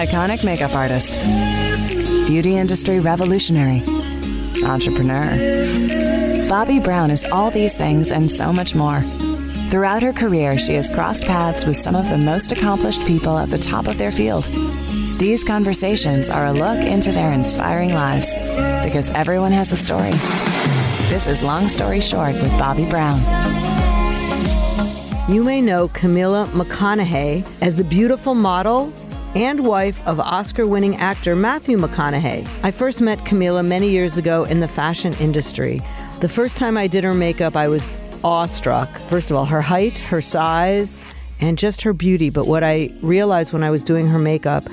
Iconic makeup artist. Beauty industry revolutionary. Entrepreneur. Bobbi Brown is all these things and so much more. Throughout her career, she has crossed paths with some of the most accomplished people at the top of their field. These conversations are a look into their inspiring lives because everyone has a story. This is Long Story Short with Bobbi Brown. You may know Camila McConaughey as the beautiful model and wife of Oscar winning actor Matthew McConaughey. I first met Camila many years ago in the fashion industry. The first time I did her makeup, I was awestruck. First of all, her height, her size, and just her beauty. But what I realized when I was doing her makeup,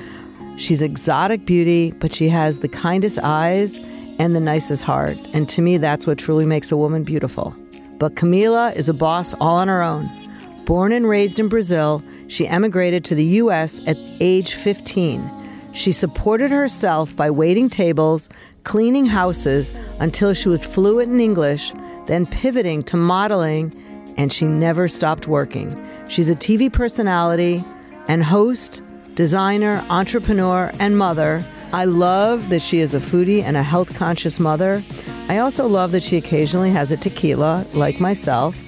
she's exotic beauty, but she has the kindest eyes and the nicest heart. And to me, that's what truly makes a woman beautiful. But Camila is a boss all on her own. Born and raised in Brazil, she emigrated to the U.S. at age 15. She supported herself by waiting tables, cleaning houses until she was fluent in English, then pivoting to modeling, and she never stopped working. She's a TV personality and host, designer, entrepreneur, and mother. I love that she is a foodie and a health conscious mother. I also love that she occasionally has a tequila, like myself.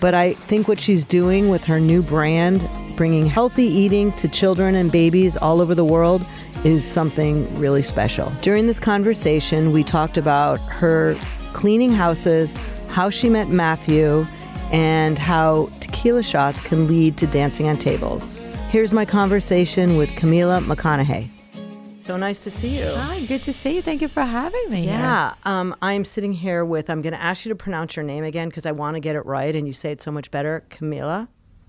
But I think what she's doing with her new brand, bringing healthy eating to children and babies all over the world, is something really special. During this conversation, we talked about her cleaning houses, how she met Matthew, and how tequila shots can lead to dancing on tables. Here's my conversation with Camila McConaughey. So nice to see you. Hi, good to see you. Thank you for having me. Yeah, um, I'm sitting here with. I'm going to ask you to pronounce your name again because I want to get it right, and you say it so much better. Camila,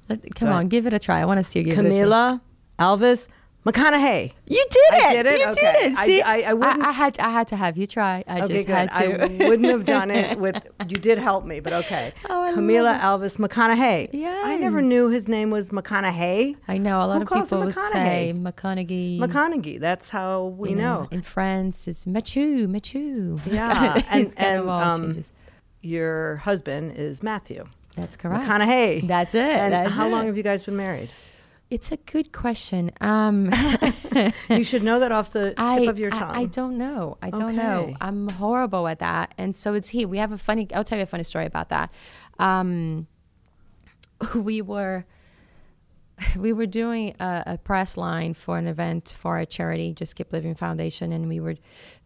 Let- Come Go on, ahead. give it a try. I want to see you give it a try. Camila, Alves McConaughey. You did I it. did it? You Okay. did it. I- See, I- I wouldn't- I, had I had to have you try. I Okay, just good. had to. I wouldn't have done it with. You did help me, but okay. Oh, Camila Alves McConaughey. I never knew his name was McConaughey. I know a lot Who of people would say McConaughey? McConaughey. That's how we you know. In France, it's Machu, Machu. Yeah, and, and um, your husband is Matthew That's correct. McConaughey. That's it. And that's how it. long have you guys been married? It's a good question. Um, You should know that off the tip I, of your I- tongue. I, don't know. I don't know. I'm horrible at that. And so it's he. We have a funny, I'll tell you a funny story about that. Um, we were, we were doing a, a press line for an event for a charity, Just Keep Living Foundation. And we were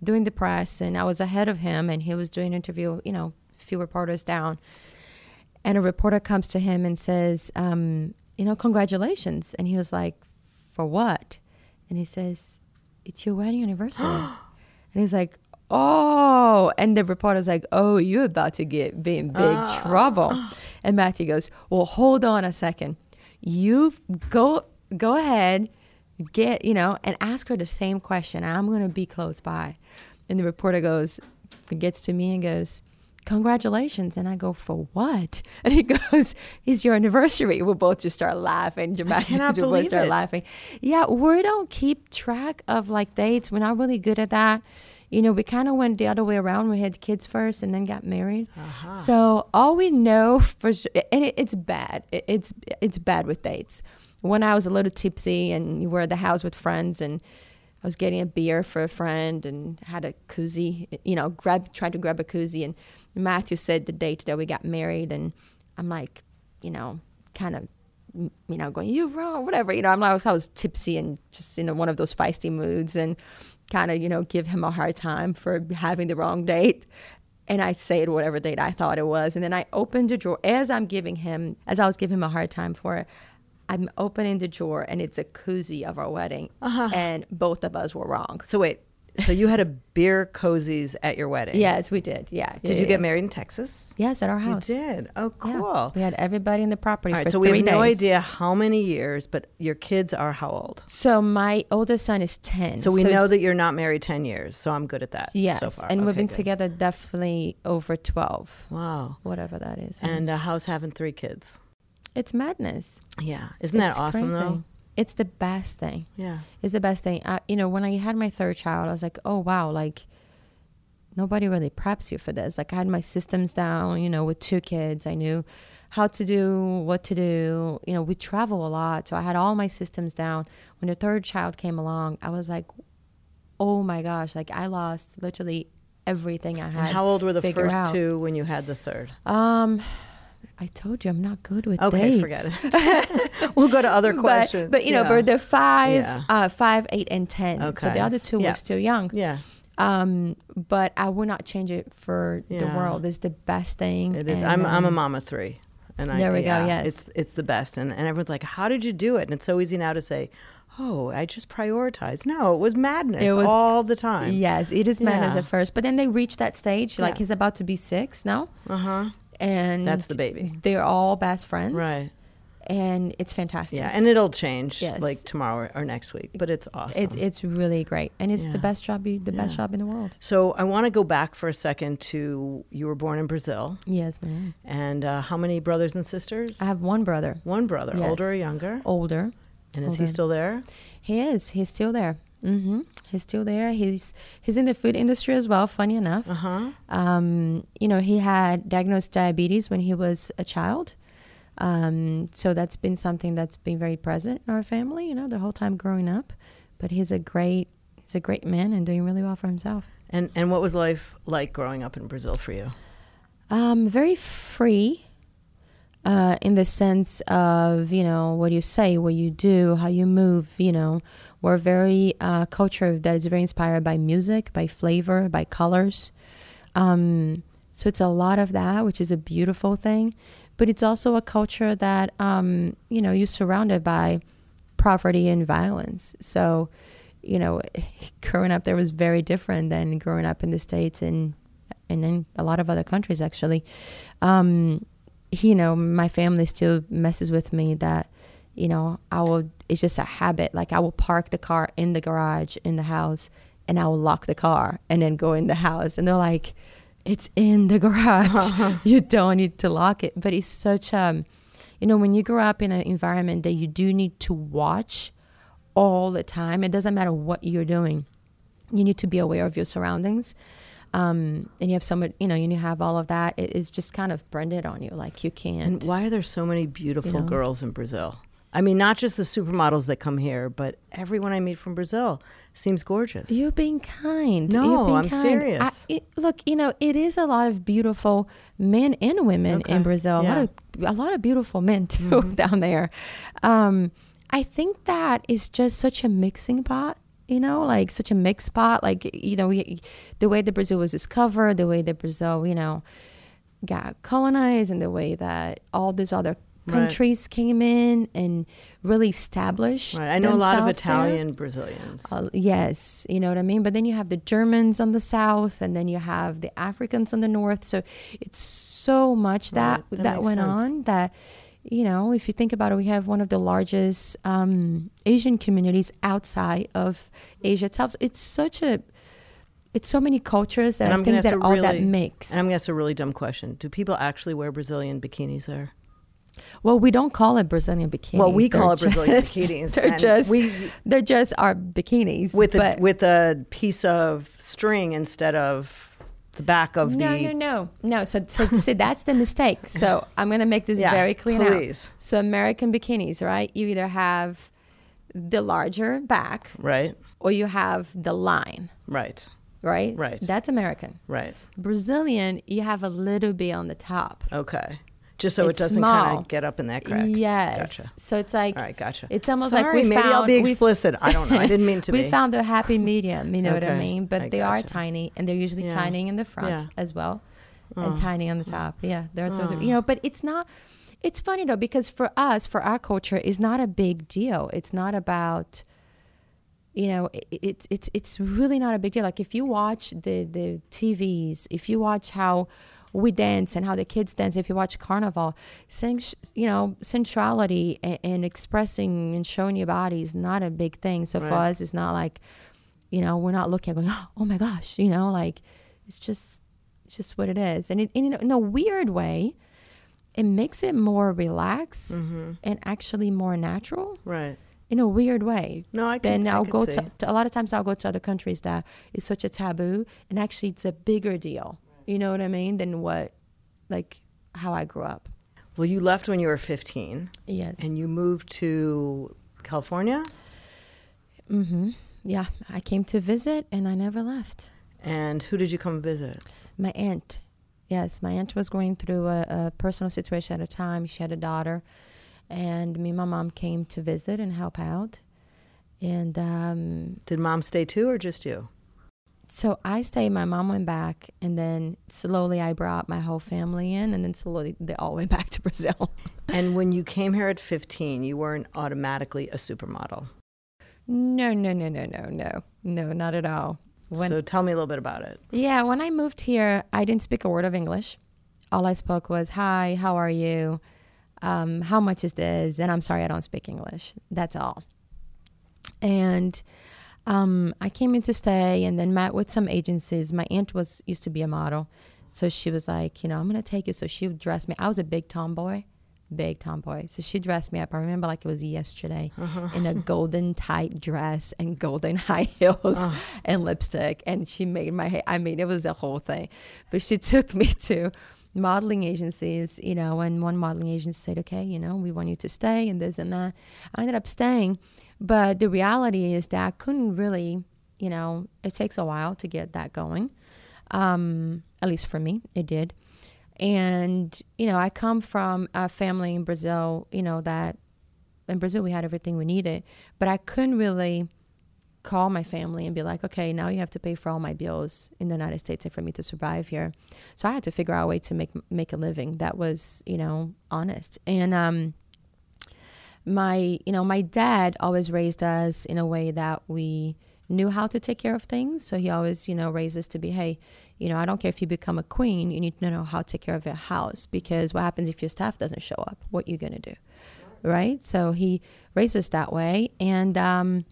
doing the press and I was ahead of him and he was doing an interview, you know, a few reporters down. And a reporter comes to him and says, um, you know, congratulations. And he was like, for what? And he says, it's your wedding anniversary. and he's like, oh. And the reporter's like, oh, you're about to get be in big ah. trouble. And Matthew goes, well, hold on a second. You go go ahead, get you know, and ask her the same question. I'm going to be close by. And the reporter goes, gets to me and goes, congratulations. And I go, for what? And he goes, it's your anniversary. We both just start laughing. Dramatically, we both start it. laughing. Yeah, we don't keep track of like dates. We're not really good at that. You know, we kind of went the other way around. We had kids first and then got married. So all we know for sure, and it, it's bad. It, it's it's bad with dates. When I was a little tipsy and you were at the house with friends and I was getting a beer for a friend and had a koozie, you know, grab tried to grab a koozie and Matthew said the date that we got married and I'm like, you know, kind of you know, going, you wrong, whatever. You know, I'm like, I was tipsy and just in one of those feisty moods and kind of, you know, give him a hard time for having the wrong date. And I say it whatever date I thought it was. And then I opened the drawer as I'm giving him, as I was giving him a hard time for it. I'm opening the drawer and it's a koozie of our wedding. Uh-huh. And both of us were wrong. so wait, so you had a beer cozies at your wedding? Yes, we did. Yeah. Did yeah, you get married in Texas? Yes, at our house. You did. Oh, cool. We had everybody in the property All right, so we have no idea how many years, but your kids are how old? So my oldest son is 10. So we know that you're not married 10 years, so I'm good at that Yes, so far. and we've been good. together definitely over 12, Wow. whatever that is. And uh, how's having three kids? it's madness. Yeah. Isn't that awesome, crazy. though? It's the best thing. Yeah. It's the best thing. Uh, you know, when I had my third child, I was like, oh, wow, like nobody really preps you for this. Like I had my systems down, you know, with two kids. I knew how to do, what to do. You know, we travel a lot, so I had all my systems down. When the third child came along, I was like, oh my gosh, like I lost literally everything I had. And how old were the first out. two when you had the third? Um, I told you I'm not good with it. Okay, dates. forget it. we'll go to other questions. But, but you know, Yeah. but they're five, Yeah. uh, five, eight, and ten. Okay. So the other two Yeah. were still young. yeah, Um, but I would not change it for the world. It's the best thing. it is. and, I'm I'm a um, mom of three. And I, There we go, yeah, yes. It's it's the best. And, and everyone's like, How did you do it? And it's so easy now to say, Oh, I just prioritized. No, it was madness It was- all the time. Yes, it is madness Yeah. at first, but then they reach that stage. Like Yeah. he's about to be six now, Uh-huh. And That's the baby. They're all best friends, Right. And it's fantastic. Yeah. And it'll change Yes. like tomorrow or next week. But it's awesome. It's it's really great, and it's Yeah. the best job you, the best job in the world. so I want to go back for a second to you were born in Brazil. Yes, ma'am. And uh, how many brothers and sisters? I have one brother, One brother, Yes. older or younger? older. And is he still there? He is. He's still there. Hmm He's still there. He's he's in the food industry as well. Funny enough, Uh huh. um, you know, he had diagnosed diabetes when he was a child. Um, so that's been something that's been very present in our family. You know, the whole time growing up. But he's a great he's a great man and doing really well for himself. And and what was life like growing up in Brazil for you? Um, very free, uh, in the sense of you know what you say, what you do, how you move. You know, we're very uh, culture that is very inspired by music, by flavor, by colors. Um, so it's a lot of that, which is a beautiful thing. But it's also a culture that um, you know you're surrounded by poverty and violence. So, you know, growing up there was very different than growing up in the states and and in a lot of other countries actually. Um, you know, my family still messes with me that, you know, I will. It's just a habit. Like I will park the car in the garage in the house, and I will lock the car and then go in the house, and they're like. It's in the garage. you don't need to lock it. But it's such um you know, when you grow up in an environment that you do need to watch all the time, it doesn't matter what you're doing. You need to be aware of your surroundings. Um, and you have so much, you know, you have all of that. It's just kind of branded on you. Like you can't. And why are there so many beautiful You know? girls in Brazil? I mean, not just the supermodels that come here, but everyone I meet from Brazil seems gorgeous. You're being kind. No, being I'm kind. serious. I, it, look, you know, it is a lot of beautiful men and women Okay. in Brazil. A lot of a lot of beautiful men too Mm-hmm. down there. Um, I think that is just such a mixing pot. You know, like such a mixed pot. Like you know, we, the way that Brazil was discovered, the way that Brazil, you know, got colonized, and the way that all these other Right. countries came in and really established. Right. I know a lot of themselves there. Italian Brazilians. Uh, yes, you know what I mean. But then you have the Germans on the south, and then you have the Africans on the north. So it's so much that Right, that that, went sense. on that you know, if you think about it, we have one of the largest um, Asian communities outside of Asia itself. So it's such a it's so many cultures that I think that all that really- mix. and I'm going to ask a really dumb question. Do people actually wear Brazilian bikinis there? Well, we don't call it Brazilian bikinis. Well, we call They're it Brazilian just- bikinis. They're just we they're just our bikinis with a, with a piece of string instead of the back of no, the no, no, no. So, so, so that's the mistake. So I'm going to make this Yeah, very clear please. now. So American bikinis, right? You either have the larger back right, or you have the line, right, right? Right. That's American. right. Brazilian, you have a little bit on the top. Okay, just so it doesn't kind of get up in that crack. Yes. Gotcha. So it's like All right, gotcha. It's almost Sorry, like we maybe found I'll be explicit. I don't know. I didn't mean to we be. found a happy medium, you know what I Okay, mean? But I they are tiny, and they're usually Yeah. tiny in the front Yeah. as well, Oh. and tiny on the top. Yeah, there's you know. But it's not. It's funny though because for us, for our culture, it's not a big deal. It's not about. You know, it, it's it's it's really not a big deal. Like if you watch the the TVs, if you watch how we dance and how the kids dance, if you watch Carnival, sens- you know, sensuality and, and expressing and showing your body is not a big thing. So for us, it's not like, you know, we're not looking at going, oh my gosh, you know, like it's just, it's just what it is. And it, in, in a weird way, it makes it more relaxed Mm-hmm. and actually more natural right. in a weird way. No, I can. Then I'll go to, to a lot of times I'll go to other countries that is such a taboo, and actually it's a bigger deal. You know what I mean? Than what, like, how I grew up. Well, you left when you were 15, Yes. and you moved to California. mm-hmm. Yeah, I came to visit, and I never left. And who did you come visit? My aunt. Yes, my aunt was going through a, a personal situation at a time. She had a daughter, and me and my mom came to visit and help out. And um, Did mom stay too, or just you? So I stayed. My mom went back, and then slowly I brought my whole family in, and then slowly they all went back to Brazil. And when you came here at 15, you weren't automatically a supermodel. no, no, no, no, no, no, no, not at all. When so tell me a little bit about it. Yeah, when I moved here, I didn't speak a word of English. All I spoke was, Hi, how are you? Um, how much is this? And I'm sorry, I don't speak English. That's all. And um, I came in to stay and then met with some agencies. My aunt was used to be a model. So she was like, you know, I'm going to take you. So she would dress me. I was a big tomboy, big tomboy. So she dressed me up. I remember like it was yesterday in a golden tight dress and golden high heels and lipstick. And she made my hair. I mean, it was a whole thing. But she took me to modeling agencies, you know, and one modeling agency said, okay, you know, we want you to stay and this and that. I ended up staying. But the reality is that I couldn't really, you know, it takes a while to get that going. Um, at least for me, it did. And, you know, I come from a family in Brazil, you know, that in Brazil we had everything we needed, but I couldn't really call my family and be like, okay, now you have to pay for all my bills in the United States and for me to survive here. So I had to figure out a way to make make a living that was, you know, honest. And um, my, you know, my dad always raised us in a way that we knew how to take care of things. So he always, you know, raised us to be, hey, you know, I don't care if you become a queen, you need to know how to take care of your house because what happens if your staff doesn't show up? What you gonna do, right? So he raised us that way, and um,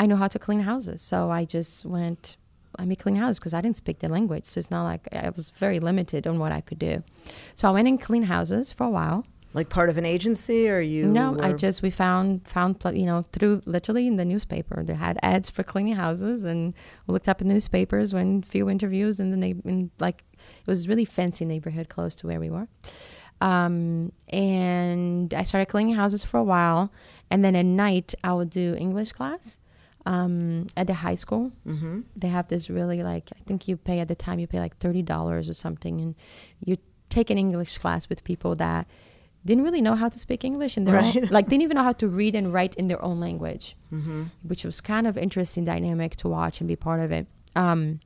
I know how to clean houses. So I just went. Let me clean houses because I didn't speak the language, so it's not like I was very limited on what I could do. So I went and cleaned houses for a while. Like part of an agency, or you? No, I just we found found you know through literally in the newspaper they had ads for cleaning houses and we looked up in the newspapers when few interviews and then they in like it was really fancy neighborhood close to where we were, um, and I started cleaning houses for a while and then at night I would do English class um, at the high school. Mm-hmm. They have this really like I think you pay at the time you pay like thirty dollars or something and you take an English class with people that didn't really know how to speak English and own, Right. like didn't even know how to read and write in their own language, Mm-hmm. which was kind of interesting dynamic to watch and be part of it. Um,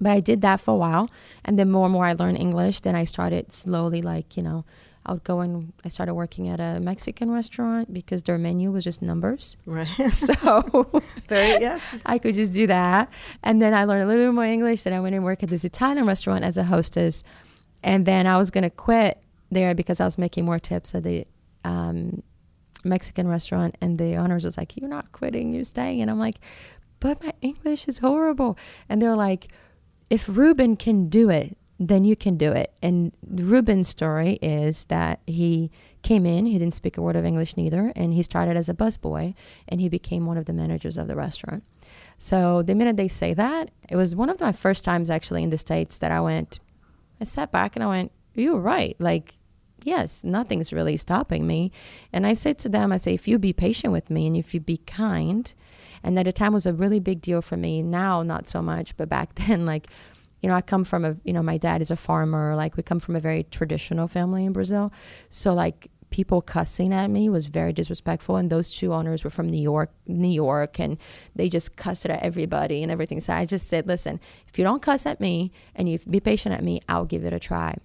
but I did that for a while, and then more and more I learned English. Then I started slowly, like you know, I would go and I started working at a Mexican restaurant because their menu was just numbers. Right. So Very yes. I could just do that. And then I learned a little bit more English. Then I went and worked at this Italian restaurant as a hostess. And then I was going to quit there because I was making more tips at the um, Mexican restaurant. And the owners was like, You're not quitting, you're staying. And I'm like, But my English is horrible. And they're like, If Ruben can do it, then you can do it. And Ruben's story is that he came in, he didn't speak a word of English neither, and he started as a busboy and he became one of the managers of the restaurant. So the minute they say that, it was one of my first times actually in the States that I went, I sat back and I went, You're right. Like, yes, nothing's really stopping me. And I said to them, I say, if you be patient with me and if you be kind, and at the time was a really big deal for me. Now, not so much, but back then, like, you know, I come from a, you know, my dad is a farmer. Like, we come from a very traditional family in Brazil. So, like, people cussing at me was very disrespectful. And those two owners were from New York, New York, and they just cussed at everybody and everything. So I just said, listen, if you don't cuss at me and you be patient at me, I'll give it a try.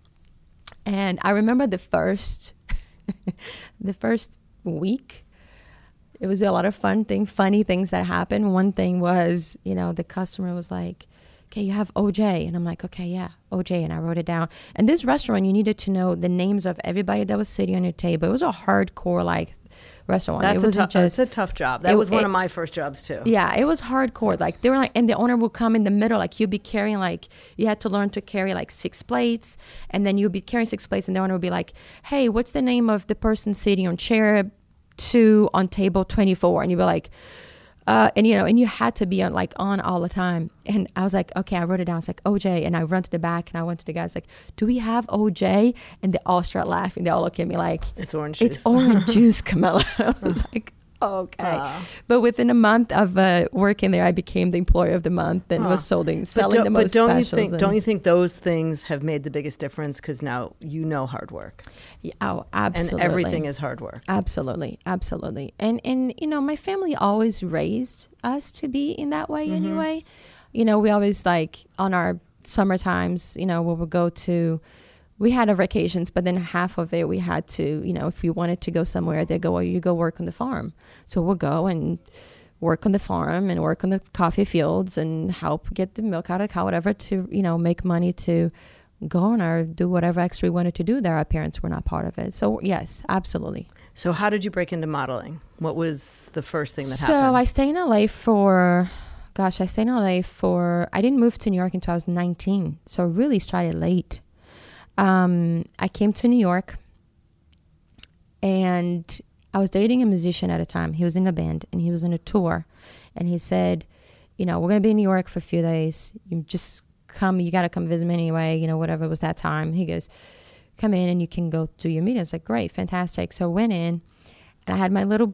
And I remember the first, the first week, it was a lot of fun thing, funny things that happened. One thing was, you know, the customer was like, "Okay, you have OJ," and I'm like, "Okay, yeah, OJ," and I wrote it down. And this restaurant, you needed to know the names of everybody that was sitting on your table. It was a hardcore like restaurant. That's it a, wasn't just a tough job. That it- was one it- of my first jobs too. yeah, it was hardcore. Like they were like, and the owner would come in the middle. Like you'd be carrying like you had to learn to carry like six plates, and then you'd be carrying six plates, and the owner would be like, "Hey, what's the name of the person sitting on chair two on table 24 and you'd be like uh, and you know, and you had to be on like on all the time. And I was like, okay, I wrote it down. It's like OJ, and I run to the back and I went to the guys like, do we have OJ? And they all start laughing. They all look at me like, it's orange. Juice. It's orange juice, Camila. I was like, okay. Uh, but within a month of uh, working there, I became the employee of the month and uh, was solding, selling the most But don't specials. you think? Don't you think those things have made the biggest difference? Because now you know hard work. Yeah, oh, absolutely. And everything is hard work. Absolutely, absolutely. And and you know, my family always raised us to be in that way. Mm-hmm. Anyway, you know, we always like on our summer times. You know, we would go to we had our vacations, but then half of it we had to, you know, if we wanted to go somewhere, they go, well, you go work on the farm. So we'll go and work on the farm and work on the coffee fields and help get the milk out of the cow, whatever, to, you know, make money to go on or do whatever extra we wanted to do there. Our parents were not part of it. So, yes, absolutely. So, how did you break into modeling? What was the first thing that so happened? So, I stayed in LA for, gosh, I stayed in LA for, I didn't move to New York until I was 19. So, I really started late um, I came to New York and I was dating a musician at a time. He was in a band and he was in a tour. And he said, You know, we're going to be in New York for a few days. You just come, you got to come visit me anyway, you know, whatever it was that time. He goes, Come in and you can go do your meeting. I was like, Great, fantastic. So I went in and I had my little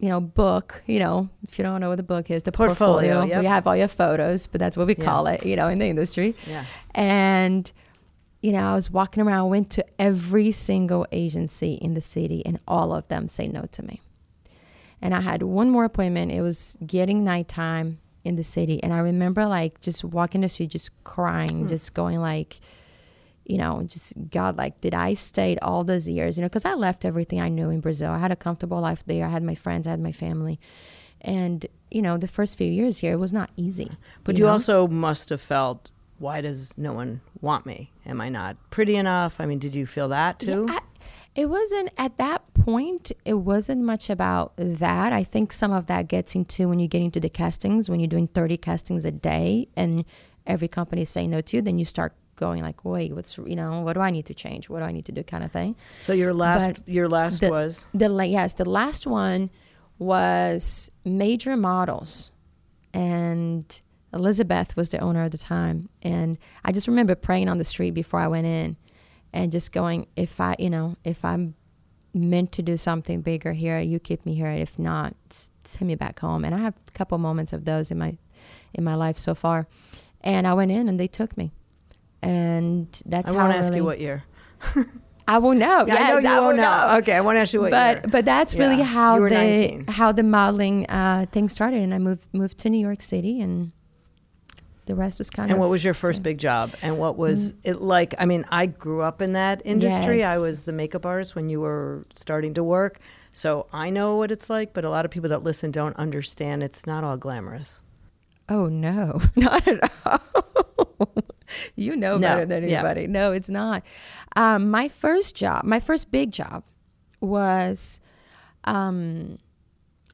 you know, book, you know, if you don't know what the book is, the portfolio. portfolio yep. We have all your photos, but that's what we yeah. call it, you know, in the industry. Yeah. And you know, I was walking around, went to every single agency in the city, and all of them say no to me. And I had one more appointment. It was getting nighttime in the city, and I remember like just walking the street, just crying, mm. just going like, you know, just God, like, did I stay all those years? You know, because I left everything I knew in Brazil. I had a comfortable life there. I had my friends, I had my family, and you know, the first few years here, it was not easy. But you, you know? also must have felt why does no one want me? Am I not pretty enough? I mean, did you feel that too? Yeah, I, it wasn't at that point, it wasn't much about that. I think some of that gets into when you get into the castings, when you're doing 30 castings a day and every company is saying no to you, then you start going like, wait, what's you know, what do I need to change? What do I need to do, kind of thing. So your last, but your last the, was the yes, the last one was major models, and Elizabeth was the owner at the time. And I just remember praying on the street before I went in and just going, if I, you know, if I'm meant to do something bigger here, you keep me here. If not, send me back home. And I have a couple moments of those in my in my life so far. And I went in and they took me. And that's I how I won't ask you what year. I will know. Yeah, yes, I know you I won't know. know. Okay, I won't ask you what but, year. But that's really yeah. how the 19. how the modeling uh, thing started. And I moved moved to New York City and the rest was kind and of. And what was your first big job? And what was mm. it like? I mean, I grew up in that industry. Yes. I was the makeup artist when you were starting to work. So I know what it's like, but a lot of people that listen don't understand it's not all glamorous. Oh, no, not at all. you know no. better than anybody. Yeah. No, it's not. Um, my first job, my first big job was um,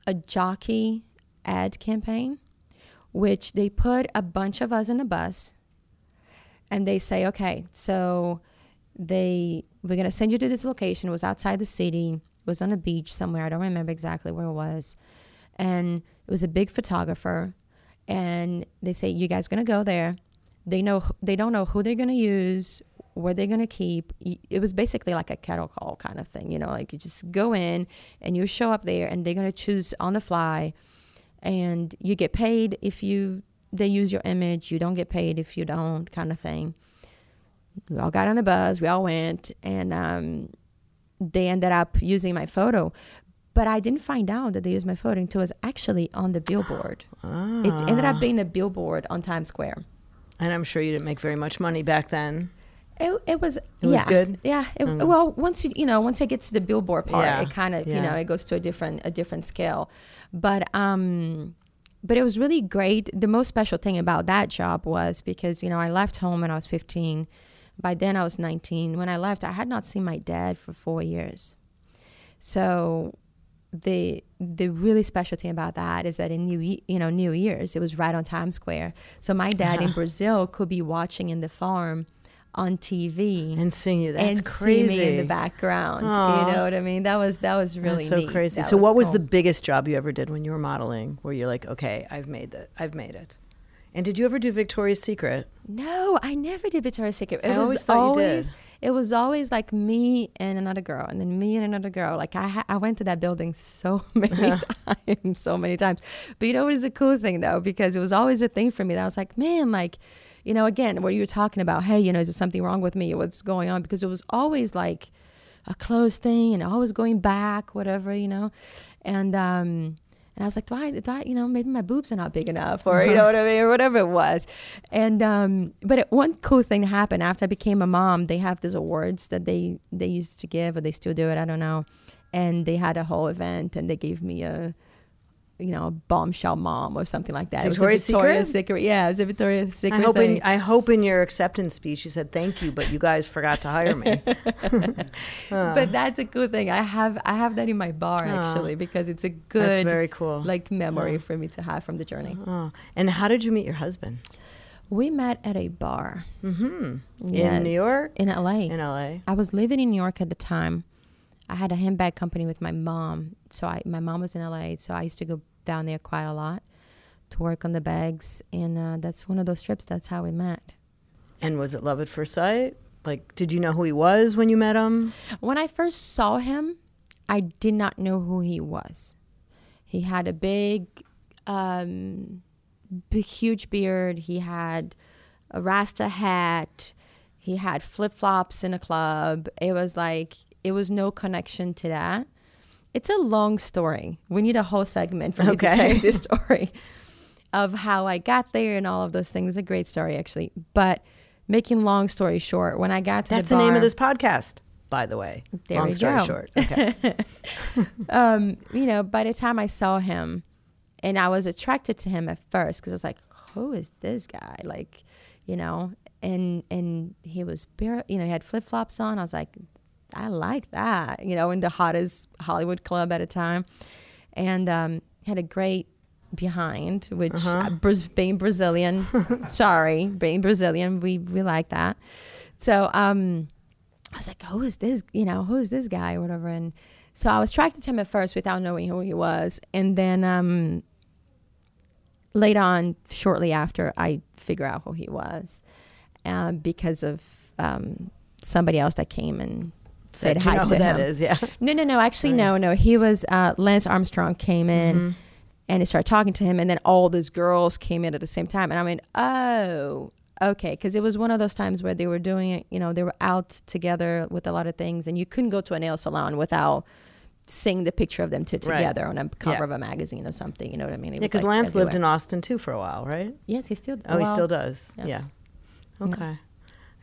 a jockey ad campaign which they put a bunch of us in a bus and they say, okay, so they we're gonna send you to this location. It was outside the city. It was on a beach somewhere. I don't remember exactly where it was. And it was a big photographer. And they say, you guys gonna go there. They know they don't know who they're gonna use, where they're gonna keep. It was basically like a kettle call kind of thing, you know, like you just go in and you show up there and they're gonna choose on the fly and you get paid if you they use your image you don't get paid if you don't kind of thing we all got on the bus we all went and um, they ended up using my photo but i didn't find out that they used my photo until it was actually on the billboard ah. it ended up being a billboard on times square and i'm sure you didn't make very much money back then it, it was it yeah, was good yeah it, mm. well once you you know once I get to the billboard part yeah. it kind of yeah. you know it goes to a different a different scale but um but it was really great. The most special thing about that job was because you know i left home when i was 15 by then i was 19 when i left i had not seen my dad for four years. So the the really special thing about that is that in new you know new year's it was right on times square. So my dad in brazil could be watching in the farm on TV and sing you. That's and crazy. see me in the background. Aw. You know what I mean? That was that was really so neat. crazy. That so, what was the biggest job you ever did when you were modeling? Where you're like, okay, I've made it. I've made it. And did you ever do Victoria's Secret? No, I never did Victoria's Secret. It I was always thought you did. it was always like me and another girl, and then me and another girl. Like I ha- I went to that building so many uh-huh. times, so many times. But you know what is a cool thing though, because it was always a thing for me that I was like, man, like, you know, again, what you were talking about, hey, you know, is there something wrong with me? What's going on? Because it was always like a close thing, and always going back, whatever, you know, and um. And I was like, do I, do I, you know, maybe my boobs are not big enough or, you know what I mean, or whatever it was. And, um, but it, one cool thing happened after I became a mom, they have these awards that they, they used to give, or they still do it, I don't know. And they had a whole event and they gave me a, you know, a bombshell mom or something like that. Victoria's it was a Victoria's Secret? Secret. Yeah, it was a Victoria's Secret I hope thing. in I hope in your acceptance speech you said thank you, but you guys forgot to hire me. but that's a good thing. I have I have that in my bar actually because it's a good That's very cool. like memory for me to have from the journey. And how did you meet your husband? We met at a bar Mm-hmm. Yes, In New York? in LA. In LA. I was living in New York at the time. I had a handbag company with my mom, so I my mom was in LA, so I used to go down there quite a lot to work on the bags, and uh, that's one of those trips. That's how we met. And was it love at first sight? Like, did you know who he was when you met him? When I first saw him, I did not know who he was. He had a big, um, big, huge beard. He had a Rasta hat. He had flip flops in a club. It was like, it was no connection to that. It's a long story. We need a whole segment for me to tell you this story of how I got there and all of those things. It's a great story, actually. But making long story short, when I got to That's the the, name of this podcast, by the way. There Long we story go. short. Okay. um, you know, by the time I saw him, and I was attracted to him at first because I was like, who is this guy? Like, you know, and and he was bare, you know, he had flip flops on. I was like, I like that, you know, in the hottest Hollywood club at a time, and um, had a great behind, which uh, Braz- being Brazilian, sorry, being Brazilian, we we like that. So um, I was like, who is this? You know, who is this guy or whatever? And so I was attracted to him at first without knowing who he was, and then um, later on, shortly after, I figure out who he was um, because of um, somebody else that came and said hi to him. is? Yeah. No, no, no. Actually, no, no. He was uh, Lance Armstrong came in Mm-hmm. and he started talking to him, and then all those girls came in at the same time, and I went, oh, okay, because it was one of those times where they were doing it. You know, they were out together with a lot of things, and you couldn't go to a nail salon without seeing the picture of them two Right. together on a cover Yeah. of a magazine or something. You know what I mean? It Yeah, because like, Lance lived in. Austin too for a while, right? Yes, he still. Oh, he still does. yeah. Yeah. Okay.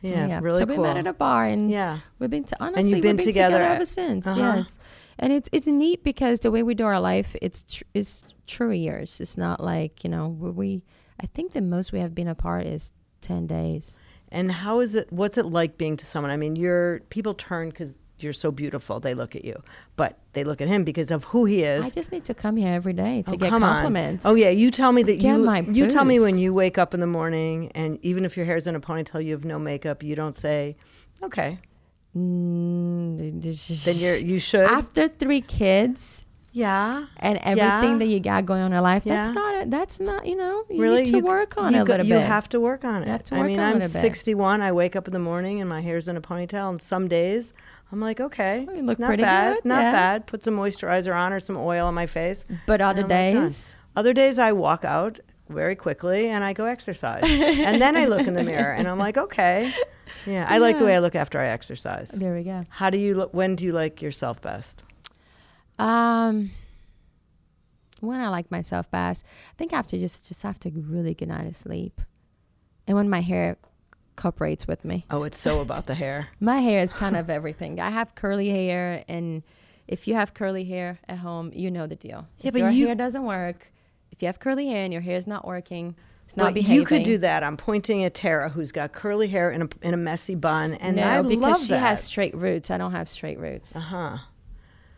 Yeah, yeah. really so cool. we met at a bar, and yeah. We've been to, honestly, you've been we've been together together, ever since. Uh-huh. Yes, and it's it's neat because the way we do our life, it's tr- it's true years. It's not like you know where we. I think the most we have been apart is ten days. And how is it? What's it like being to someone? I mean, you're people turn because you're so beautiful. They look at you, but they look at him because of who he is. I just need to come here every day to Oh, get come on. compliments. Oh yeah, you tell me that Get you my you tell me when you wake up in the morning and even if your hair's in a ponytail, you have no makeup. You don't say, "Okay." Mm, Then you're you should. after three kids yeah. and everything Yeah. that you got going on in your life. That's Yeah. not. A, that's not. You know. You really need to you, work on you it a little you bit. have to work on it. You have to I mean, on it a I'm bit. 61. I wake up in the morning and my hair's in a ponytail, and some days I'm like, okay, Oh, you look not pretty bad, good, not yeah. bad. Put some moisturizer on or some oil on my face. But other days. Other days I walk out very quickly and I go exercise. and then I look in the mirror and I'm like, okay. Yeah, I like the way I look after I exercise. There we go. How do you look, when do you like yourself best? Um, when I like myself best, I think after just just after a really good night of sleep, and when my hair cooperates with me. Oh, it's so about the hair. My hair is kind of everything. I have curly hair, and if you have curly hair at home, you know the deal. Yeah, if but your you- hair doesn't work, if you have curly hair and your hair is not working, it's not But behaving. you could do that. I'm pointing at Tara, who's got curly hair in a, in a messy bun, and no, I because love she that. has straight roots. I don't have straight roots. uh huh.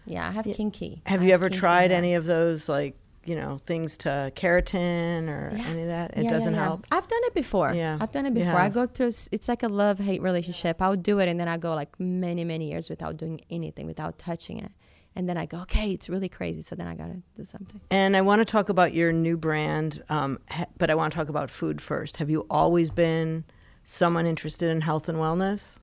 Yeah, I have kinky. Have I you ever tried hair. any of those, like you know, things to keratin or Yeah. any of that? It Yeah, doesn't yeah, yeah. help. I've done it before. Yeah. I've done it before. I go through. It's like a love hate relationship. I'll do it, and then I go like many many years without doing anything, without touching it, and then I go, okay, it's really crazy. So then I gotta do something. And I want to talk about your new brand, um, but I want to talk about food first. Have you always been someone interested in health and wellness?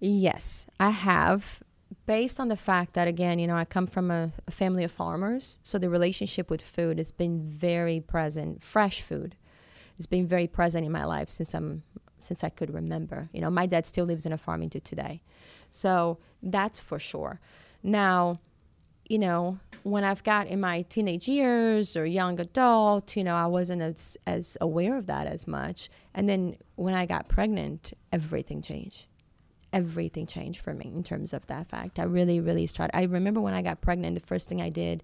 Yes, I have. Based on the fact that, again, you know, I come from a, a family of farmers, so the relationship with food has been very present. Fresh food has been very present in my life since I'm since I could remember. You know, my dad still lives in a farming to today, so that's for sure. Now, you know, when I've got in my teenage years or young adult, you know, I wasn't as as aware of that as much. And then when I got pregnant, everything changed everything changed for me in terms of that fact. I really, really started. I remember when I got pregnant, the first thing I did,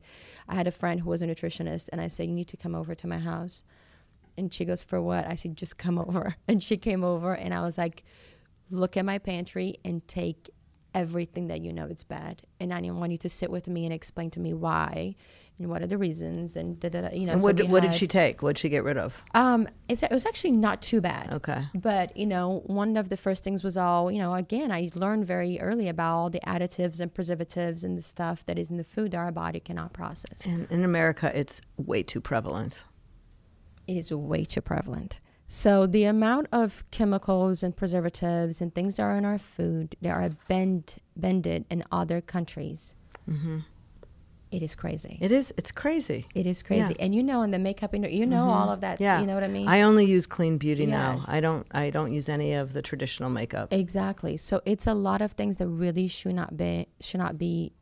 I had a friend who was a nutritionist, and I said, "You need to come over to my house." And she goes, "For what?" I said, "Just come over." And she came over, and I was like, "Look at my pantry and take." Everything that you know it's bad, and I didn't want you to sit with me and explain to me why, and what are the reasons, and da, da, da, you know. And so what, we what did she take? What did she get rid of? um, it's, it was actually not too bad. Okay. But, you know, one of the first things was all, you know, again, I learned very early about all the additives and preservatives and the stuff that is in the food that our body cannot process. And in America, it's way too prevalent. It is way too prevalent. So the amount of chemicals and preservatives and things that are in our food that are bend, bended in other countries, mm-hmm. it is crazy. It is. It's crazy. it is crazy. Yeah. And you know, in the makeup, industry, you know mm-hmm. all of that. Yeah. You know what I mean? I only use clean beauty now. I don't. I don't use any of the traditional makeup. Exactly. So it's a lot of things that really should not be should not be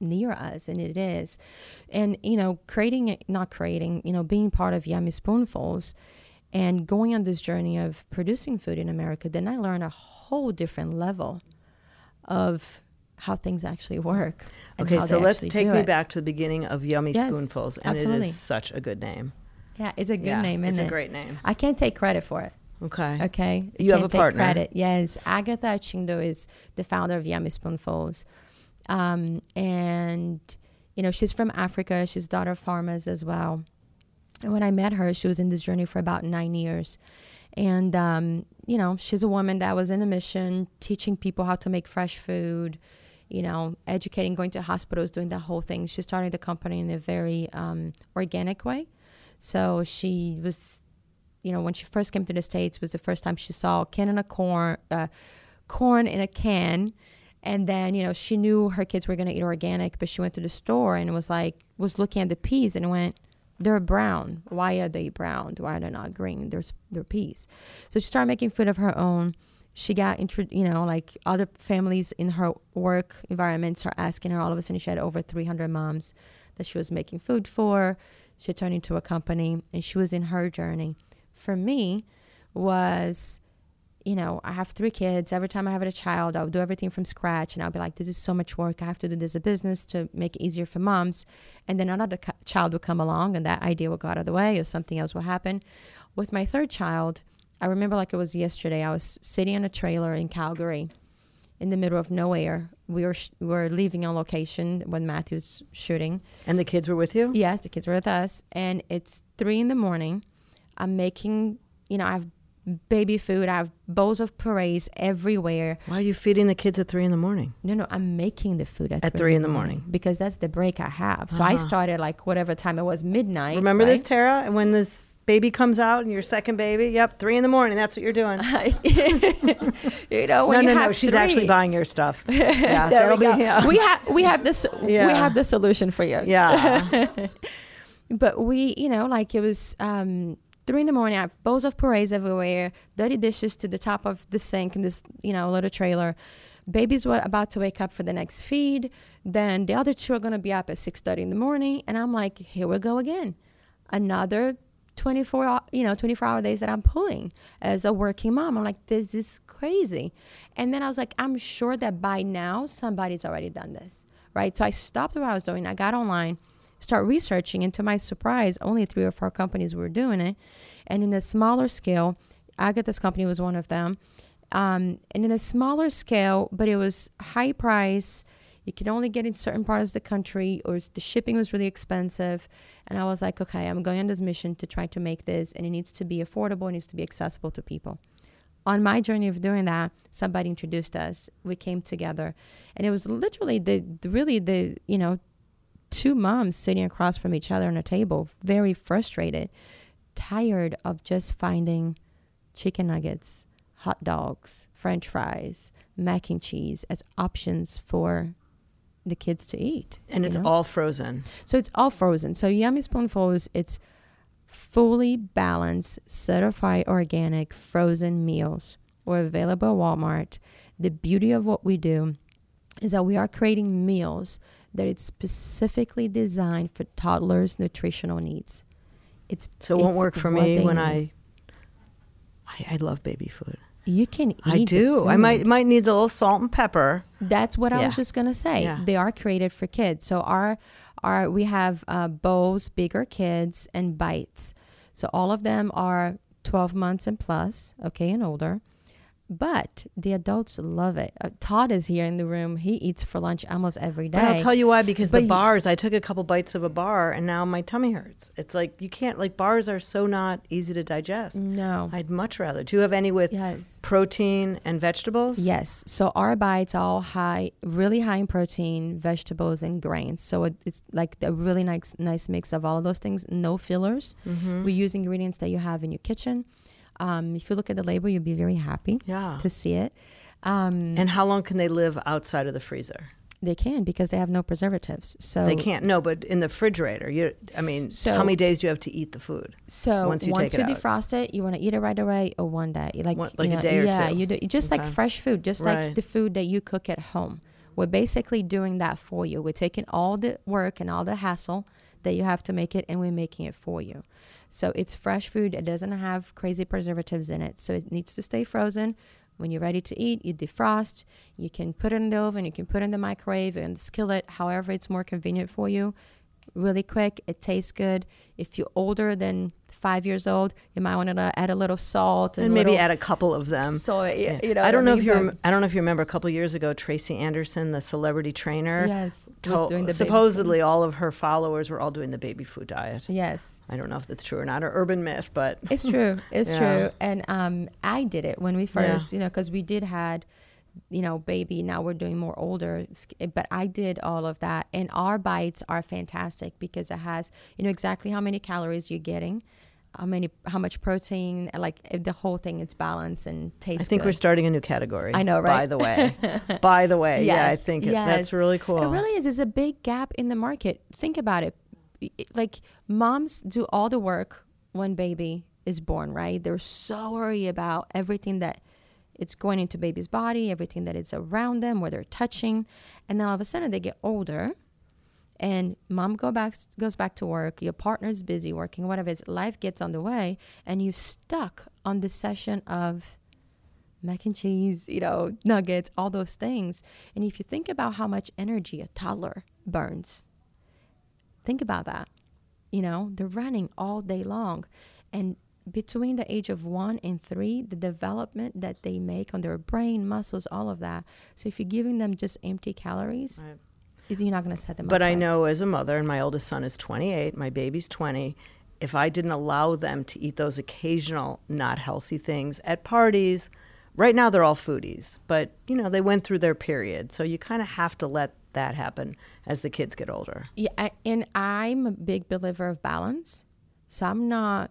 near us, and it is. And you know, creating not creating, you know, being part of Yummy Spoonfuls, and going on this journey of producing food in America, then I learned a whole different level of how things actually work. Okay, so let's take me it. back to the beginning of Yummy Yes, Spoonfuls, and it absolutely. is such a good name. Yeah, it's a good Yeah, name, isn't It's it? a great name. I can't take credit for it. Okay. Okay. You have Can't a take partner. Credit. Yes. Agatha Achindu is the founder of Yummy Spoonfuls. Um, and, you know, she's from Africa. She's daughter of farmers as well. And when I met her, she was in this journey for about nine years. And, um, you know, she's a woman that was in a mission teaching people how to make fresh food, you know, educating, going to hospitals, doing that whole thing. She started the company in a very um, organic way. So she was you know, when she first came to the States was the first time she saw a can in a corn, uh, corn in a can. And then, you know, she knew her kids were going to eat organic, but she went to the store and was like, was looking at the peas and went, they're brown. Why are they brown? Why are they not green? There's, they're peas. So she started making food of her own. She got, intro, you know, like other families in her work environments are asking her. All of a sudden, she had over 300 moms that she was making food for. She turned into a company and she was in her journey for me was you know i have three kids. Every time i have a child i'll do everything from scratch and i'll be like this is so much work. I have to do this as a business to make it easier for moms. And then another child will come along and that idea will go out of the way or something else will happen. With my third child i remember like it was yesterday i was sitting in a trailer in calgary in the middle of nowhere. We were sh- we were leaving on location when matthew's shooting. And the kids were with you? Yes, the kids were with us, and it's three in the morning. I'm making, you know, I have baby food. I have bowls of purees everywhere. Why are you feeding the kids at three in the morning? No, no, I'm making the food at, At three in the morning. because that's the break I have. So I Uh-huh. started like whatever time it was, midnight. Remember this, right? Tara? And when this baby comes out and your second baby, yep, three in the morning. That's what you're doing. you know, when no, you no, have no. She's three. actually buying your stuff. Yeah, There we go. be. Yeah. We have we have this Yeah. we have the solution for you. yeah. But we, you know, like it was um, three in the morning. I have bowls of purees everywhere, dirty dishes to the top of the sink in this, you know, little trailer. Babies were about to wake up for the next feed. Then the other two are going to be up at six thirty in the morning, and I'm like, here we go again, another. 24 hou- you know 24 hour days that i'm pulling as a working mom i'm like this is crazy and then i was like i'm sure that by now somebody's already done this right so i stopped what i was doing i got online start researching and to my surprise only three or four companies were doing it and in a smaller scale agatha's company was one of them um, and in a smaller scale but it was high price You can only get in certain parts of the country, or the shipping was really expensive. And I was like, okay, I'm going on this mission to try to make this, and it needs to be affordable, it needs to be accessible to people. On my journey of doing that, somebody introduced us. We came together, and it was literally the, the really the you know two moms sitting across from each other on a table, very frustrated, tired of just finding chicken nuggets, hot dogs, french fries, mac and cheese as options for the kids to eat. And it's know? all frozen. So it's all frozen. So Yummy Spoonfuls, it's fully balanced, certified organic frozen meals. We're available at Walmart. The beauty of what we do is that we are creating meals that it's specifically designed for toddlers' nutritional needs. It's so it won't work for me when. I, I I love baby food. You can eat. I do. I might might need a little salt and pepper. That's what I was just gonna say. Yeah. They are created for kids. So our our we have uh, bowls, bigger kids, and bites. So all of them are 12 months and plus, okay, and older. But the adults love it. Uh, Todd is here in the room. He eats for lunch almost every day. But I'll tell you why because But the bars, I took a couple bites of a bar and now my tummy hurts. It's like you can't like bars are so not easy to digest. No. I'd much rather. Do you have any with Yes. protein and vegetables? Yes. So our bites are all high, really high in protein, vegetables, and grains. So it, it's like a really nice, nice mix of all of those things. No fillers. Mm-hmm. We use ingredients that you have in your kitchen. Um, if you look at the label, you'll be very happy Yeah. to see it. Um, And how long can they live outside of the freezer? they can because they have no preservatives. So They can't. No, but in the refrigerator, you. I mean, So- how many days do you have to eat the food? So once once you you, take it out. defrost it, you want to eat it right away or one day, like One- you like a day or yeah, two. you do just like fresh food, just Right. like the food that you cook at home. We're basically doing that for you. We're taking all the work and all the hassle that you have to make it, and we're making it for you. So it's fresh food. It doesn't have crazy preservatives in it, so it needs to stay frozen. When you're ready to eat, you defrost. You can put it in the oven. You can put it in the microwave and skillet, however it's more convenient for you really quick. It tastes good. If you're older than five years old, you might want to add a little salt and, And maybe little add a couple of them. soy. Yeah. You know, I don't know if you. Rem- I don't know if you remember a couple years ago, Tracy Anderson, the celebrity trainer. Yes, was doing the baby supposedly all of her followers were all doing the baby food diet. Yes, I don't know if that's true or not, or urban myth, but it's true. It's Yeah. true. And um, I did it when we first, you know, because we did had, you know, baby. Now we're doing more older, but I did all of that. And our bites are fantastic because it has, you know, exactly how many calories you're getting. How many, how much protein, like if the whole thing, is balanced and tastes. I think good. we're starting a new category. I know, right By the way, by the way, yeah, I Yes, think it, that's really cool. It really is. It's a big gap in the market. Think about it. It- Like moms do all the work when baby is born, right? They're so worried about everything that it's going into baby's body, everything that is around them, where they're touching, and then all of a sudden they get older, and mom go back goes back to work. Your partner's busy working, whatever. It's life gets on the way, and you stuck on the session of mac and cheese, you know, nuggets, all those things. And if you think about how much energy a toddler burns, think about that. You know, they're running all day long. And between the age of one and three, the development that they make on their brain, muscles, all of that. So if you're giving them just empty calories, Right. You're not going to set them up. But I right. know as a mother, and my oldest son is 28, my baby's 20. If I didn't allow them to eat those occasional not healthy things at parties, right now they're all foodies, but you know they went through their period, so you kind of have to let that happen as the kids get older. Yeah, and I'm a big believer of balance. So I'm not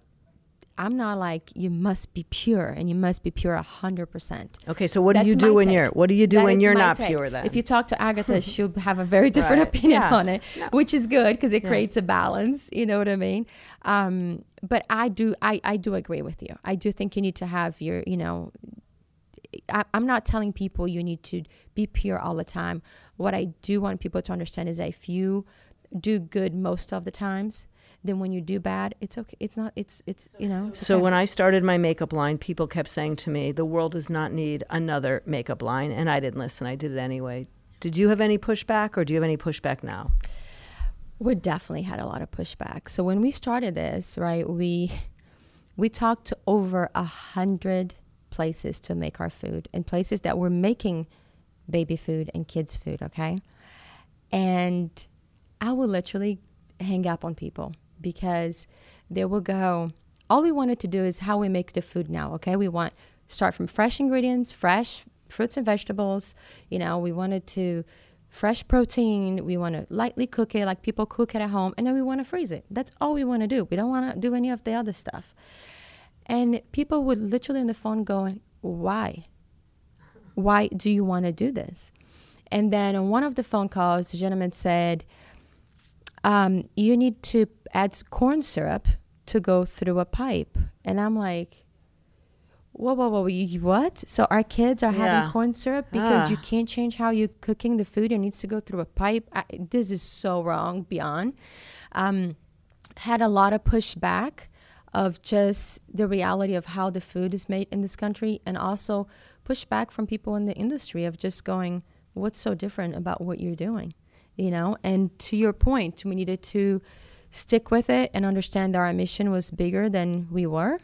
I'm not like you must be pure and you must be pure a hundred percent. Okay, so what do you do when take. you're what do you do That when you're not take. pure then? If you talk to Agatha, she'll have a very different Right. opinion Yeah. on it, which is good because it creates a balance. You know what I mean? Um, but I do, I, I do agree with you. I do think you need to have your, you know, I, I'm not telling people you need to be pure all the time. What I do want people to understand is that if you do good most of the times, then when you do bad, it's okay. It's not. It's it's you know. So okay. when I started my makeup line, people kept saying to me, "The world does not need another makeup line," and I didn't listen. I did it anyway. Did you have any pushback, or do you have any pushback now? we definitely had a lot of pushback. So when we started this, right, we we talked to over a hundred places to make our food and places that were making baby food and kids food, okay? And I will literally hang up on people because they will go, all we wanted to do is how we make the food now, okay? We want start from fresh ingredients, fresh fruits and vegetables. You know, we wanted to fresh protein. We want to lightly cook it like people cook it at home, and then we want to freeze it. That's all we want to do. We don't want to do any of the other stuff. And people would literally on the phone going, "Why? Why do you want to do this?" And then on one of the phone calls, the gentleman said, um, "You need to add corn syrup to go through a pipe." And I'm like, whoa, whoa, whoa, you, what? So our kids are Yeah. having corn syrup because Ah. you can't change how you're cooking the food. It needs to go through a pipe. I, this is so wrong beyond. Um, had a lot of pushback of just the reality of how the food is made in this country and also pushback from people in the industry of just going, what's so different about what you're doing? You know, and to your point, we needed to stick with it and understand that our mission was bigger than we were.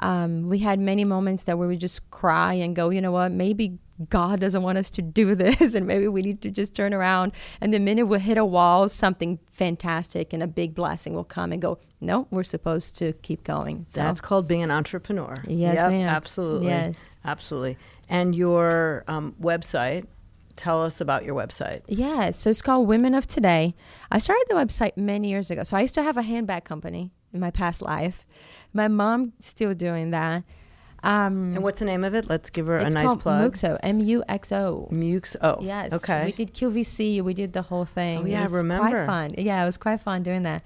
Um, we had many moments that where we just cry and go, you know what, maybe God doesn't want us to do this, and maybe we need to just turn around. And the minute we hit a wall, something fantastic and a big blessing will come and go, no, we're supposed to keep going. So That's called being an entrepreneur. Yes, Yep, ma'am. Absolutely. Yes. Absolutely. And your um, website, tell us about your website. Yeah, so it's called Women of Today. I started the website many years ago. So I used to have a handbag company in my past life. My mom still doing that. Um, And what's the name of it? Let's give her a nice plug. Muxo, M U X O. Mux. Oh, Yes. Okay. We did QVC. We did the whole thing. Oh, yeah, it was remember. Quite fun. Yeah, it was quite fun doing that.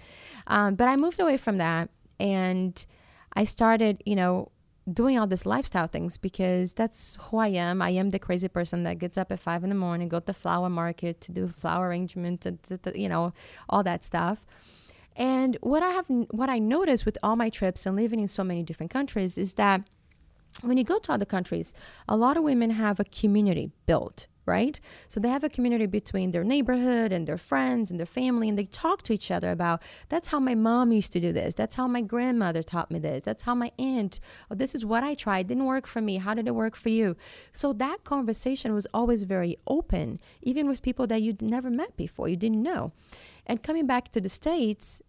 Um, but I moved away from that, and I started, you know, doing all these lifestyle things because that's who I am. I am the crazy person that gets up at five in the morning, go to the flower market to do flower arrangements, and t- t- you know, all that stuff. And what I have, what I noticed with all my trips and living in so many different countries is that when you go to other countries, a lot of women have a community built, right? So they have a community between their neighborhood and their friends and their family, and they talk to each other about that's how my mom used to do this. That's how my grandmother taught me this. That's how my aunt, oh, this is what I tried. Didn't work for me. How did it work for you? So that conversation was always very open, even with people that you'd never met before, you didn't know. And coming back to the States,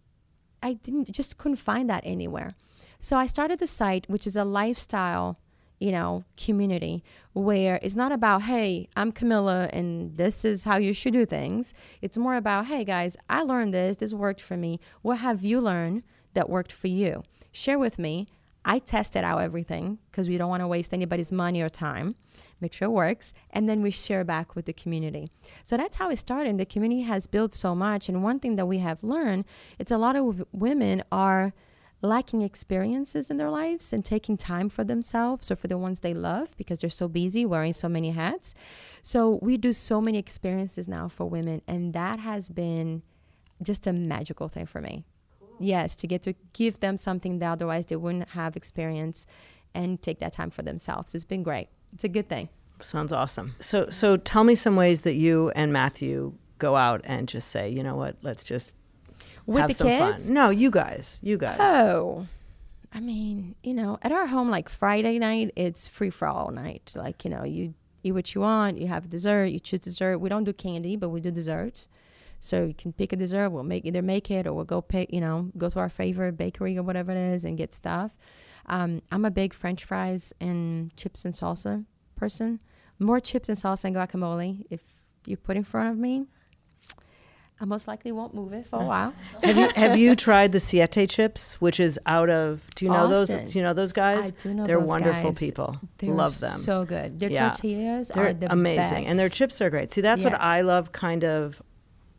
I didn't just couldn't find that anywhere. So I started the site, which is a lifestyle, you know, community where it's not about, hey, I'm Camila and this is how you should do things. It's more about, hey guys, I learned this, this worked for me. What have you learned that worked for you? Share with me. I tested out everything because we don't want to waste anybody's money or time. Make sure it works. And then we share back with the community. So that's how it started. And the community has built so much. And one thing that we have learned, it's a lot of women are lacking experiences in their lives and taking time for themselves or for the ones they love because they're so busy wearing so many hats. So we do so many experiences now for women. And that has been just a magical thing for me. Yes, to get to give them something that otherwise they wouldn't have experience and take that time for themselves. It's been great. It's a good thing. Sounds awesome. So, so tell me some ways that you and Matthew go out and just say, you know what, let's just With the kids? fun. No, you guys, you guys. Oh, I mean, you know, at our home, like Friday night, it's free for all night. Like, you know, you eat what you want, you have dessert, you choose dessert. We don't do candy, but we do desserts. So you can pick a dessert. We'll make either make it or we'll go pick, you know, go to our favorite bakery or whatever it is and get stuff. Um, I'm a big French fries and chips and salsa person. More chips and salsa and guacamole. If you put in front of me, I most likely won't move it for a while. have you have you tried the Siete chips, which is out of? Do you know Austin. those? Do you know those guys? I do know They're wonderful guys. people. They're Love them. So good. Their Yeah. tortillas They're are the amazing, and their chips are great. See, that's what I love. Kind of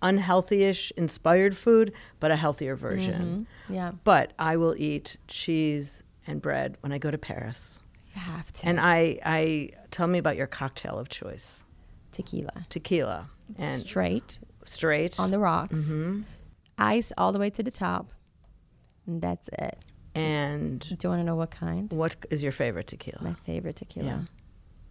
unhealthy-ish inspired food, but a healthier version. Mhm. Yeah, But I will eat cheese and bread when I go to Paris. you have to. And I, I tell me about your cocktail of choice: tequila, tequila and straight straight on the rocks, hmm ice all the way to the top, and that's it. And Do you want to know what kind? what is your favorite tequila? My favorite tequila. Yeah.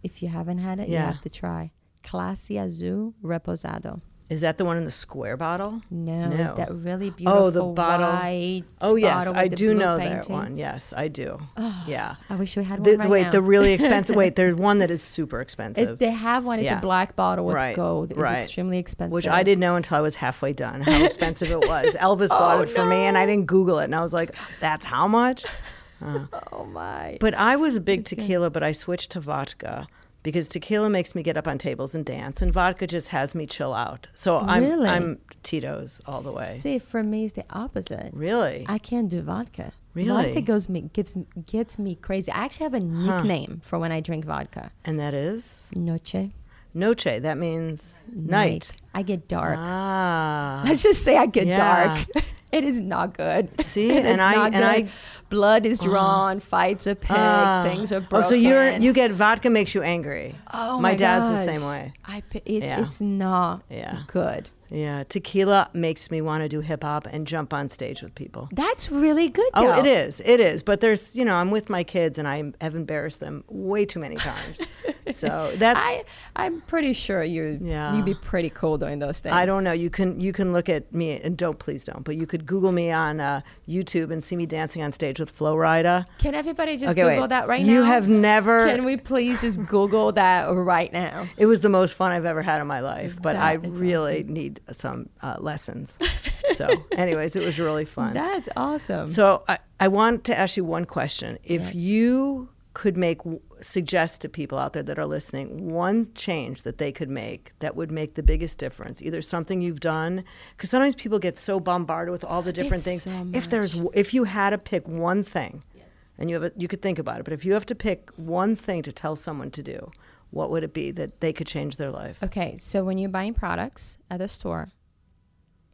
If you haven't had it, you have to try. Clase Azul Reposado. Is that the one in the square bottle? No, it's that really beautiful Oh, the bottle. white Oh yes, bottle I do know that one. Yes, I do. Oh, yeah. I wish we had The, one right wait, now. the really expensive. wait, there's one that is super It, expensive, they have one. It's Yeah. a black bottle with Right, gold. It's right. extremely expensive. which I didn't know until I was halfway done how expensive it was. Elvis bought Oh, it for me, and I didn't Google it, and I was like, "That's how much." Uh. Oh my! But I was a big tequila, but I switched to vodka because tequila makes me get up on tables and dance, and vodka just has me chill out. So I'm Really? I'm Tito's all the way. See, for me, it's the opposite. Really? I can't do vodka. Really? Vodka goes me gives gets me crazy. I actually have a nickname for when I drink vodka. and that is Noche. noche. That means night. I get dark. Ah. Let's just say I get Yeah. dark. it is not good. See, It and I- not and I- good. blood is drawn, fights are picked, Ah. things are broken. Oh, so you're you get vodka makes you angry. Oh my, my, dad's gosh. the same way. I it's Yeah. it's not Yeah. good. Yeah, tequila makes me want to do hip hop and jump on stage with people. That's really good. Oh, it is. It is. But there's, you know, I'm with my kids and I have embarrassed them way too many times. so that's I I'm pretty sure you Yeah. you'd be pretty cool doing those things. I don't know. You can you can look at me and don't please don't. But you could Google me on uh, YouTube and see me dancing on stage with Flo Rida. Can everybody just Okay, Google wait. that right now? You have never. Can we please just Google that right now? it was the most fun I've ever had in my life, but That I really need some uh, lessons. so, anyways, it was really fun. That's awesome. So I, I want to ask you one question. If Yes. you could make suggest to people out there that are listening one change that they could make that would make the biggest difference, either something you've done, because sometimes people get so bombarded with all the different It's things. so If there's if you had to pick one thing, yes. and you have a, you could think about it, but if you have to pick one thing to tell someone to do, what would it be that they could change their life? Okay, so when you're buying products at the store,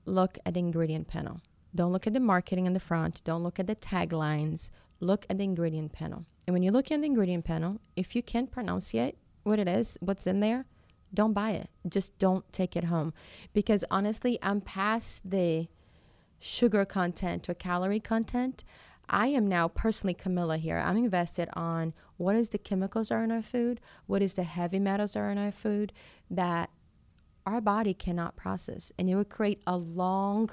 look at the ingredient panel. Don't look at the marketing in the front. Don't look at the taglines. Look at the ingredient panel. And when you look at the ingredient panel, if you can't pronounce yet what it is, what's in there, don't buy it. Just don't take it home. Because honestly, I'm past the sugar content or calorie content. I am now personally Camila here. I'm invested on what is the chemicals are in our food, what is the heavy metals are in our food that our body cannot process, and it will create a long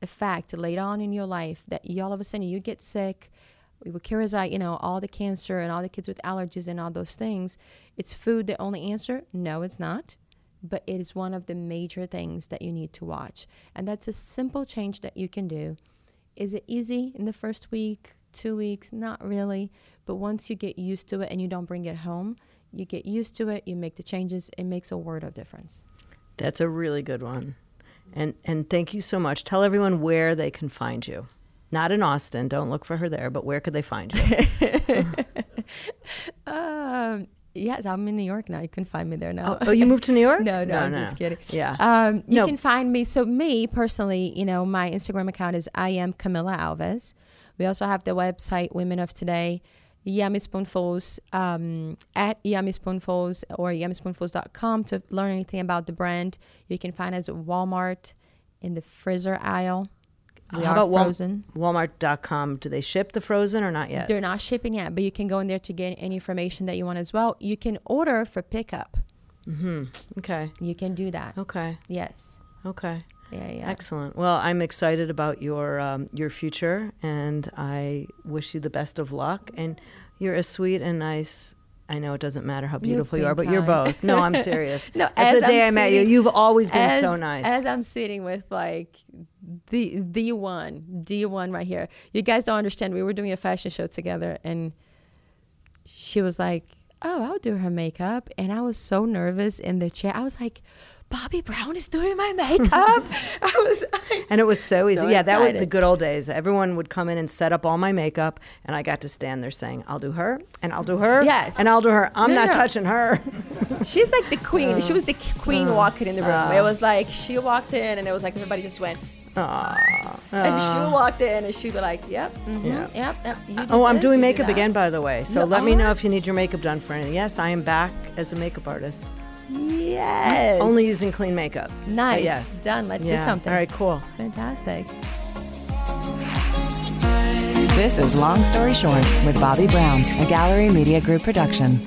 effect later on in your life that you all of a sudden you get sick. We will cure as I, you know, all the cancer and all the kids with allergies and all those things. It's food the only answer? No, it's not. But it is one of the major things that you need to watch. And that's a simple change that you can do. Is it easy in the first week, two weeks? Not really. But once you get used to it and you don't bring it home, you get used to it, you make the changes, it makes a world of difference. That's a really good one. And and thank you so much. Tell everyone where they can find you. Not in Austin. Don't look for her there, but where could they find you? Um, yes, I'm in New York now. You can find me there now. oh, oh, you moved to New York? No, no, I'm just kidding. Yeah. Um, you No. can find me. So me personally, you know, my Instagram account is I am Camila Alves. We also have the website Women of Today, Yummy Spoonfuls, um, at Yummy Spoonfuls or yummyspoonfuls.com to learn anything about the brand. You can find us at Walmart in the freezer aisle. How about frozen. Walmart.com? Do they ship the frozen or not yet? They're not shipping yet, but you can go in there to get any information that you want as well. You can order for pickup. Mm-hmm. Okay. You can do that. Okay. Yes. Okay. Yeah, yeah. Excellent. Well, I'm excited about your um, your future, and I wish you the best of luck. And you're a sweet and nice. I know it doesn't matter how beautiful you are, but you're both. No, I'm serious. No, As the day I'm I met you, you've always been as, so nice. As I'm sitting with like the the one, D one right here. You guys don't understand. We were doing a fashion show together and she was like, Oh, I'll do her makeup. And I was so nervous in the chair. I was like, Bobbi Brown is doing my makeup. I was like, And it was so easy. So yeah, that was the good old days. Everyone would come in and set up all my makeup, and I got to stand there saying, "I'll do her, and I'll do her, Yes. and I'll do her. I'm No, not no. touching her." She's like the queen. she was the queen Uh. walking in the room. it was like she walked in and it was like everybody just went. "Ah." And she walked in and she'd be like, "Yep, mhm, Yeah. yep, yep." You do oh, I'm doing do makeup that." again, by the way. So No, let me know if you need your makeup done for anything. Yes, I am back as a makeup artist, Yes. only using clean makeup. But Nice. yes. Done. Let's Yeah. do something. All right, cool. Fantastic. This is Long Story Short with Bobbi Brown, a Gallery Media Group production.